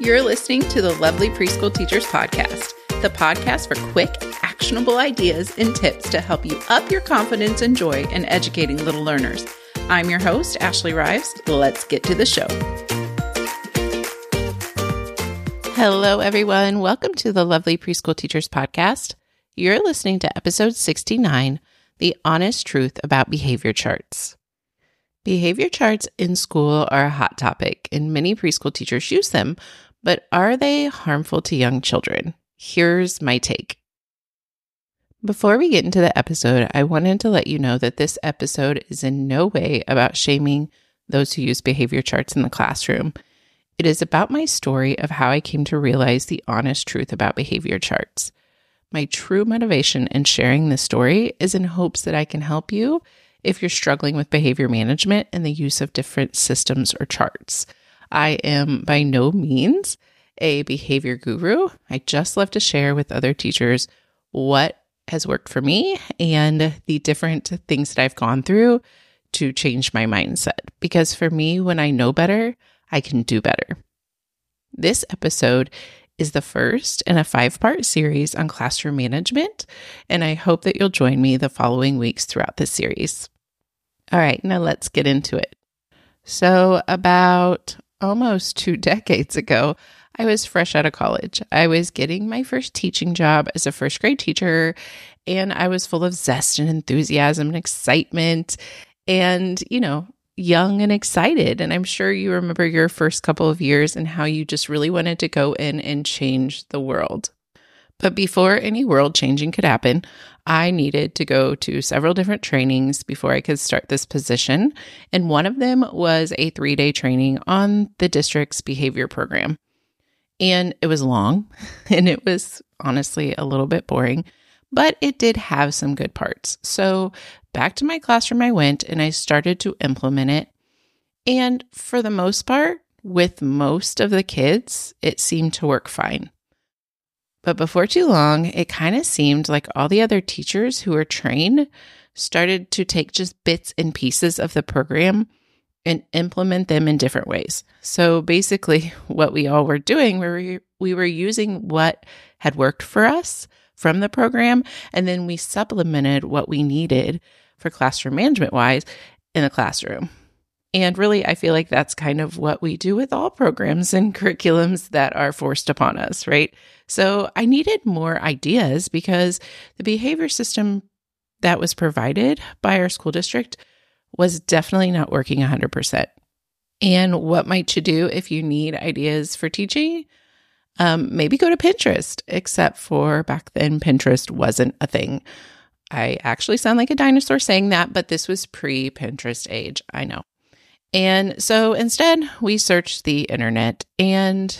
You're listening to the Lovely Preschool Teachers Podcast, the podcast for quick, actionable ideas and tips to help you up your confidence and joy in educating little learners. I'm your host, Ashley Rives. Let's get to the show. Hello, everyone. Welcome to the Lovely Preschool Teachers Podcast. You're listening to episode 69 The Honest Truth About Behavior Charts. Behavior charts in school are a hot topic, and many preschool teachers use them but are they harmful to young children? Here's my take. Before we get into the episode, I wanted to let you know that this episode is in no way about shaming those who use behavior charts in the classroom. It is about my story of how I came to realize the honest truth about behavior charts. My true motivation in sharing this story is in hopes that I can help you if you're struggling with behavior management and the use of different systems or charts. I am by no means a behavior guru. I just love to share with other teachers what has worked for me and the different things that I've gone through to change my mindset. Because for me, when I know better, I can do better. This episode is the first in a five part series on classroom management, and I hope that you'll join me the following weeks throughout this series. All right, now let's get into it. So, about almost two decades ago, I was fresh out of college. I was getting my first teaching job as a first grade teacher, and I was full of zest and enthusiasm and excitement and, you know, young and excited. And I'm sure you remember your first couple of years and how you just really wanted to go in and change the world. But before any world changing could happen, I needed to go to several different trainings before I could start this position. And one of them was a three day training on the district's behavior program. And it was long and it was honestly a little bit boring, but it did have some good parts. So back to my classroom I went and I started to implement it. And for the most part, with most of the kids, it seemed to work fine. But before too long, it kind of seemed like all the other teachers who were trained started to take just bits and pieces of the program and implement them in different ways. So basically, what we all were doing, we were, we were using what had worked for us from the program, and then we supplemented what we needed for classroom management wise in the classroom. And really, I feel like that's kind of what we do with all programs and curriculums that are forced upon us, right? So I needed more ideas because the behavior system that was provided by our school district was definitely not working 100%. And what might you do if you need ideas for teaching? Um, maybe go to Pinterest, except for back then, Pinterest wasn't a thing. I actually sound like a dinosaur saying that, but this was pre Pinterest age. I know. And so instead, we searched the internet and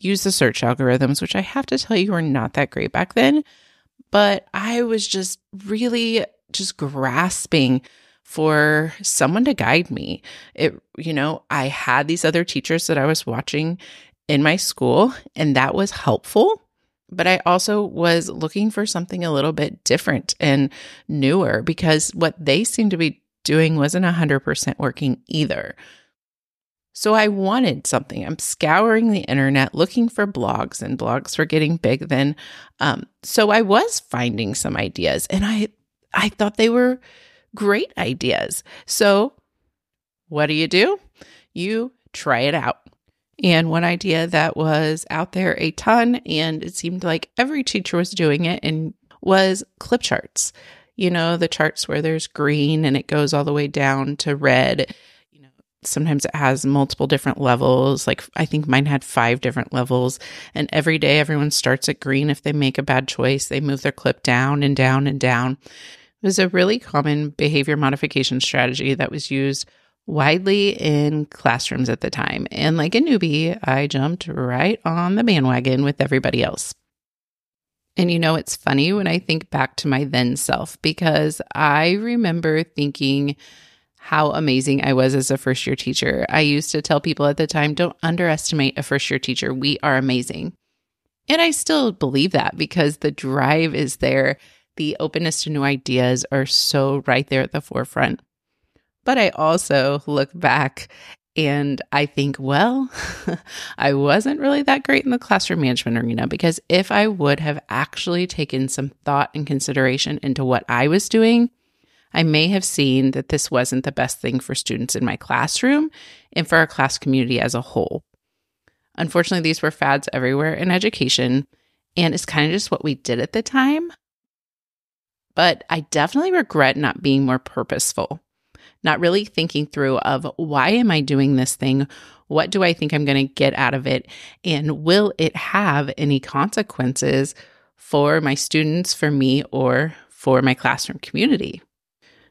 used the search algorithms, which I have to tell you were not that great back then. But I was just really just grasping for someone to guide me. It, you know, I had these other teachers that I was watching in my school, and that was helpful. But I also was looking for something a little bit different and newer because what they seemed to be doing wasn't 100% working either. So I wanted something. I'm scouring the internet looking for blogs, and blogs were getting big then. Um, so I was finding some ideas, and I I thought they were great ideas. So what do you do? You try it out. And one idea that was out there a ton, and it seemed like every teacher was doing it, and was clip charts you know, the charts where there's green and it goes all the way down to red. You know, sometimes it has multiple different levels. Like I think mine had five different levels. And every day everyone starts at green. If they make a bad choice, they move their clip down and down and down. It was a really common behavior modification strategy that was used widely in classrooms at the time. And like a newbie, I jumped right on the bandwagon with everybody else. And you know, it's funny when I think back to my then self because I remember thinking how amazing I was as a first year teacher. I used to tell people at the time, don't underestimate a first year teacher. We are amazing. And I still believe that because the drive is there. The openness to new ideas are so right there at the forefront. But I also look back and I think, well, I wasn't really that great in the classroom management arena because if I would have actually taken some thought and consideration into what I was doing, I may have seen that this wasn't the best thing for students in my classroom and for our class community as a whole. Unfortunately, these were fads everywhere in education, and it's kind of just what we did at the time. But I definitely regret not being more purposeful, not really thinking through of why am I doing this thing? What do I think I'm going to get out of it? And will it have any consequences for my students, for me, or for my classroom community?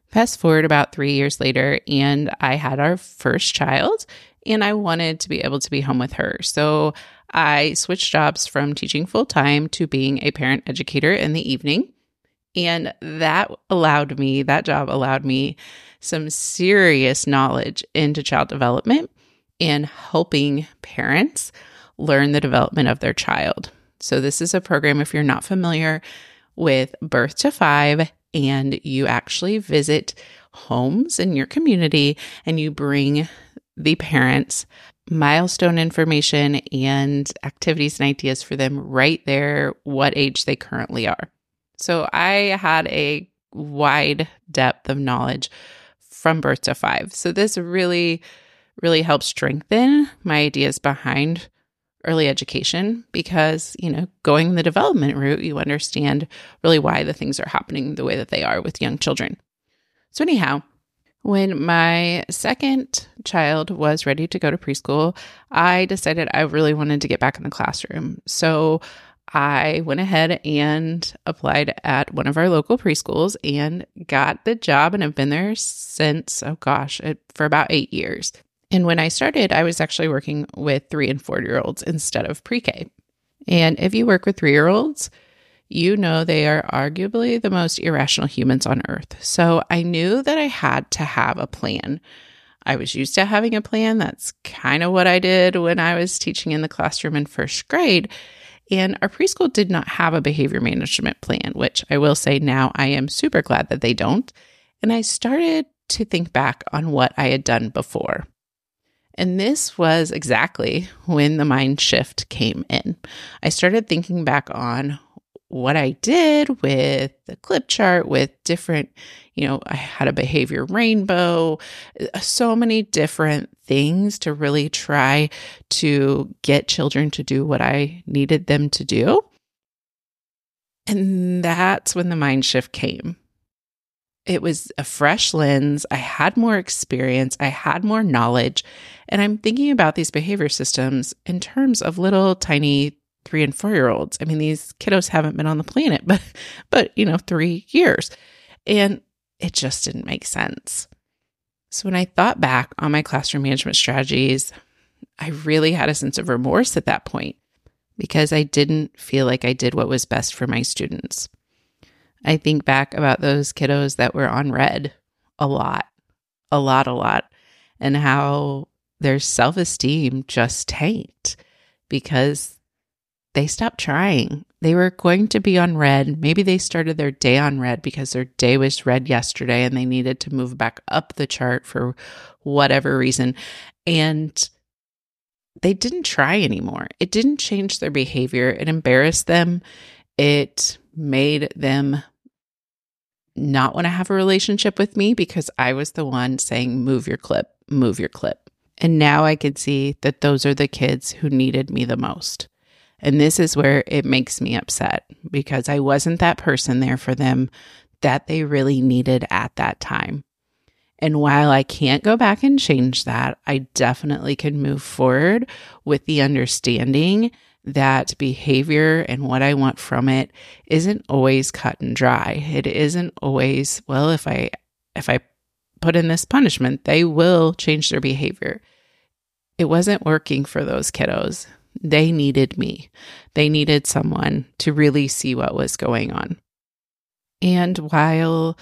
Fast forward about three years later, and I had our first child, and I wanted to be able to be home with her. So I switched jobs from teaching full time to being a parent educator in the evening. And that allowed me, that job allowed me some serious knowledge into child development and helping parents learn the development of their child. So, this is a program, if you're not familiar with Birth to Five, and you actually visit homes in your community and you bring the parents milestone information and activities and ideas for them right there, what age they currently are. So I had a wide depth of knowledge from birth to five. So this really, really helps strengthen my ideas behind early education because, you know, going the development route, you understand really why the things are happening the way that they are with young children. So, anyhow, when my second child was ready to go to preschool, I decided I really wanted to get back in the classroom. So, I went ahead and applied at one of our local preschools and got the job and have been there since, oh gosh, for about eight years. And when I started, I was actually working with three and four year olds instead of pre K. And if you work with three year olds, you know they are arguably the most irrational humans on earth. So I knew that I had to have a plan. I was used to having a plan. That's kind of what I did when I was teaching in the classroom in first grade. And our preschool did not have a behavior management plan, which I will say now I am super glad that they don't. And I started to think back on what I had done before. And this was exactly when the mind shift came in. I started thinking back on what I did with the clip chart, with different, you know, I had a behavior rainbow, uh, so many different things to really try to get children to do what I needed them to do. And that's when the mind shift came it was a fresh lens. I had more experience, I had more knowledge, and I'm thinking about these behavior systems in terms of little tiny three and four year olds. I mean, these kiddos haven't been on the planet, but but you know, three years. And it just didn't make sense. So when I thought back on my classroom management strategies, I really had a sense of remorse at that point because I didn't feel like I did what was best for my students. I think back about those kiddos that were on red a lot, a lot, a lot, and how their self esteem just tanked because they stopped trying. They were going to be on red. Maybe they started their day on red because their day was red yesterday and they needed to move back up the chart for whatever reason. And they didn't try anymore. It didn't change their behavior. It embarrassed them. It made them not want to have a relationship with me because I was the one saying, move your clip, move your clip. And now I could see that those are the kids who needed me the most. And this is where it makes me upset because I wasn't that person there for them that they really needed at that time. And while I can't go back and change that, I definitely can move forward with the understanding that behavior and what I want from it isn't always cut and dry. It isn't always, well, if I if I put in this punishment, they will change their behavior. It wasn't working for those kiddos. They needed me. They needed someone to really see what was going on. And while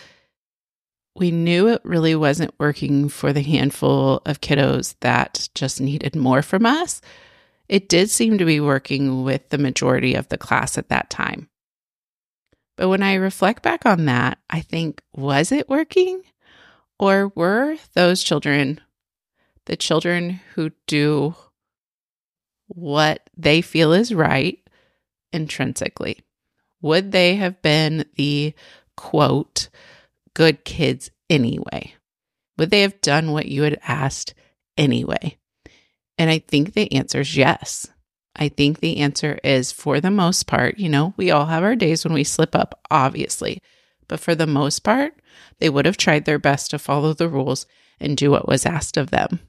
we knew it really wasn't working for the handful of kiddos that just needed more from us, it did seem to be working with the majority of the class at that time. But when I reflect back on that, I think, was it working? Or were those children the children who do what they feel is right intrinsically? Would they have been the quote, good kids anyway? Would they have done what you had asked anyway? And I think the answer is yes. I think the answer is for the most part, you know, we all have our days when we slip up, obviously. But for the most part, they would have tried their best to follow the rules and do what was asked of them.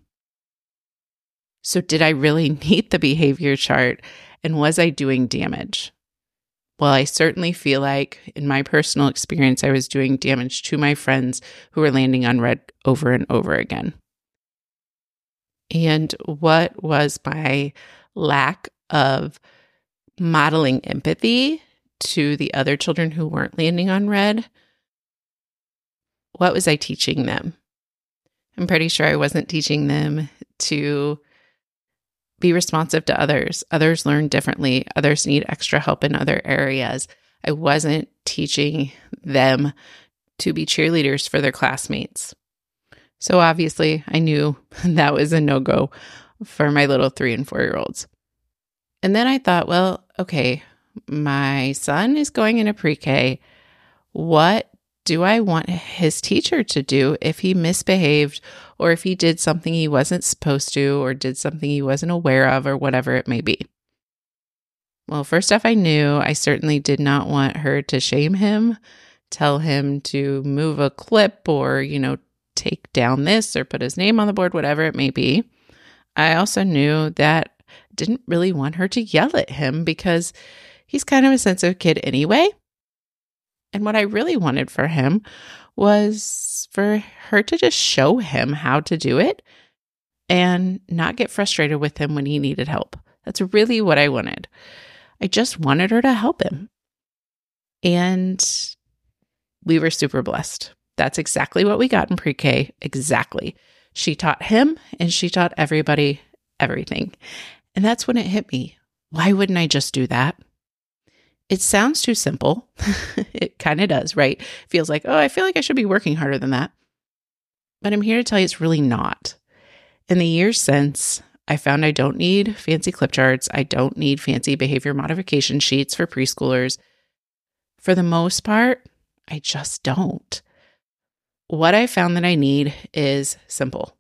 So, did I really need the behavior chart and was I doing damage? Well, I certainly feel like in my personal experience, I was doing damage to my friends who were landing on red over and over again. And what was my lack of modeling empathy to the other children who weren't landing on red? What was I teaching them? I'm pretty sure I wasn't teaching them to be responsive to others. Others learn differently. Others need extra help in other areas. I wasn't teaching them to be cheerleaders for their classmates. So obviously, I knew that was a no go for my little three and four year olds. And then I thought, well, okay, my son is going into pre K. What do I want his teacher to do if he misbehaved or if he did something he wasn't supposed to or did something he wasn't aware of or whatever it may be? Well, first off, I knew I certainly did not want her to shame him, tell him to move a clip or, you know, take down this or put his name on the board, whatever it may be. I also knew that I didn't really want her to yell at him because he's kind of a sensitive kid anyway. And what I really wanted for him was for her to just show him how to do it and not get frustrated with him when he needed help. That's really what I wanted. I just wanted her to help him. And we were super blessed. That's exactly what we got in pre K. Exactly. She taught him and she taught everybody everything. And that's when it hit me. Why wouldn't I just do that? It sounds too simple. it kind of does, right? Feels like, oh, I feel like I should be working harder than that. But I'm here to tell you it's really not. In the years since, I found I don't need fancy clip charts. I don't need fancy behavior modification sheets for preschoolers. For the most part, I just don't. What I found that I need is simple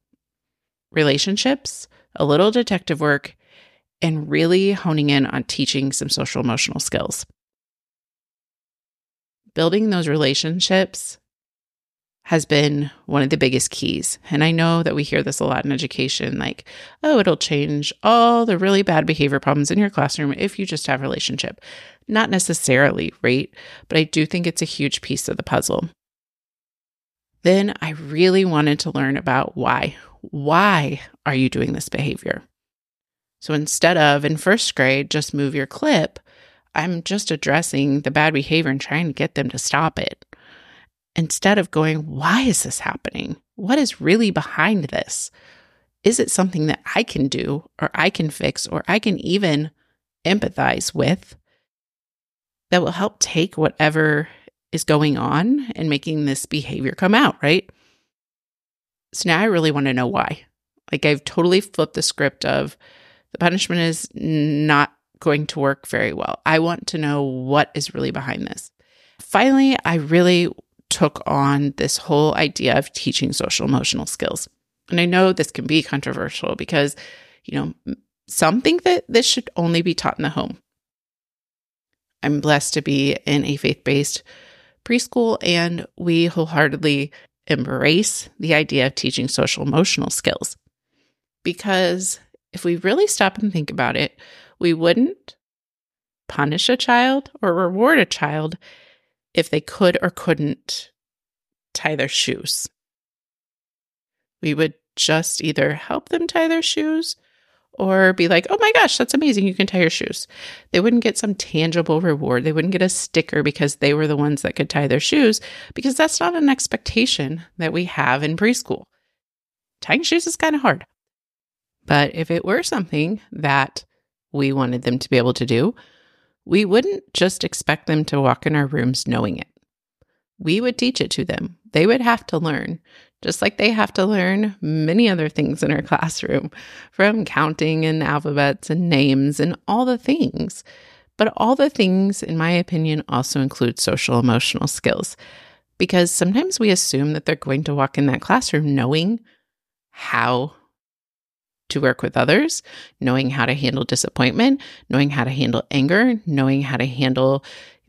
relationships, a little detective work, and really honing in on teaching some social emotional skills building those relationships has been one of the biggest keys. And I know that we hear this a lot in education like, oh, it'll change all the really bad behavior problems in your classroom if you just have relationship. Not necessarily, right? But I do think it's a huge piece of the puzzle. Then I really wanted to learn about why. Why are you doing this behavior? So instead of in first grade, just move your clip, I'm just addressing the bad behavior and trying to get them to stop it. Instead of going, why is this happening? What is really behind this? Is it something that I can do or I can fix or I can even empathize with that will help take whatever is going on and making this behavior come out, right? So now I really want to know why. Like I've totally flipped the script of the punishment is not going to work very well. I want to know what is really behind this. Finally, I really took on this whole idea of teaching social emotional skills. And I know this can be controversial because, you know, some think that this should only be taught in the home. I'm blessed to be in a faith based preschool, and we wholeheartedly embrace the idea of teaching social emotional skills. Because if we really stop and think about it, we wouldn't punish a child or reward a child if they could or couldn't tie their shoes. We would just either help them tie their shoes or be like, oh my gosh, that's amazing. You can tie your shoes. They wouldn't get some tangible reward. They wouldn't get a sticker because they were the ones that could tie their shoes, because that's not an expectation that we have in preschool. Tying shoes is kind of hard. But if it were something that we wanted them to be able to do, we wouldn't just expect them to walk in our rooms knowing it. We would teach it to them. They would have to learn just like they have to learn many other things in our classroom, from counting and alphabets and names and all the things. But all the things, in my opinion, also include social emotional skills because sometimes we assume that they're going to walk in that classroom knowing how to work with others, knowing how to handle disappointment, knowing how to handle anger, knowing how to handle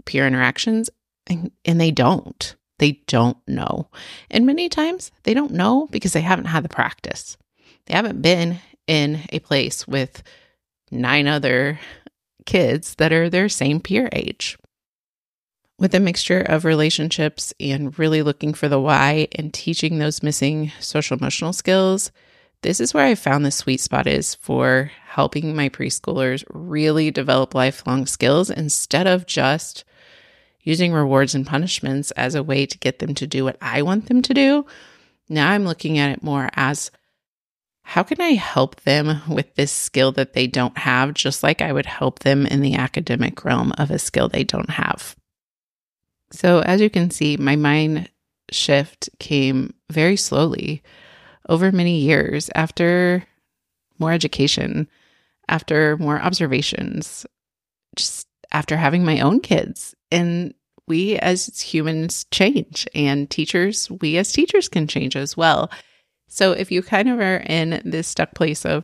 peer interactions, and, and they don't. They don't know. And many times they don't know because they haven't had the practice. They haven't been in a place with nine other kids that are their same peer age. With a mixture of relationships and really looking for the why and teaching those missing social emotional skills, this is where I found the sweet spot is for helping my preschoolers really develop lifelong skills instead of just using rewards and punishments as a way to get them to do what I want them to do. Now I'm looking at it more as how can I help them with this skill that they don't have, just like I would help them in the academic realm of a skill they don't have? So, as you can see, my mind shift came very slowly over many years after more education, after more observations, just after having my own kids and we as humans change and teachers, we as teachers can change as well. So if you kind of are in this stuck place of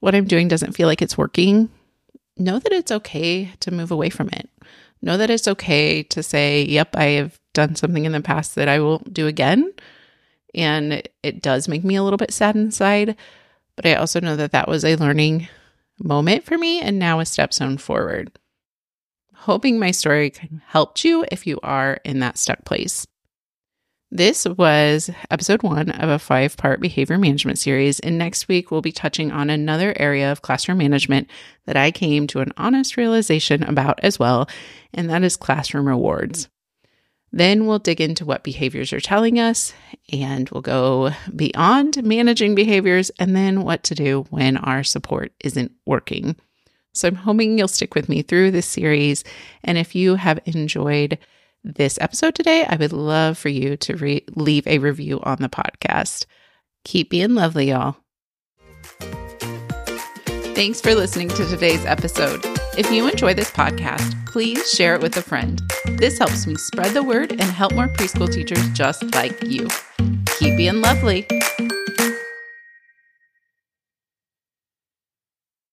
what I'm doing doesn't feel like it's working, know that it's okay to move away from it. Know that it's okay to say, yep, I have done something in the past that I won't do again. And it does make me a little bit sad inside. But I also know that that was a learning moment for me and now a stepstone forward hoping my story helped you if you are in that stuck place. This was episode one of a five part behavior management series. And next week, we'll be touching on another area of classroom management that I came to an honest realization about as well, and that is classroom rewards. Then we'll dig into what behaviors are telling us, and we'll go beyond managing behaviors and then what to do when our support isn't working. So I'm hoping you'll stick with me through this series. And if you have enjoyed this episode today, I would love for you to re- leave a review on the podcast. Keep being lovely, y'all. Thanks for listening to today's episode. If you enjoy this podcast, please share it with a friend. This helps me spread the word and help more preschool teachers just like you. Keep being lovely.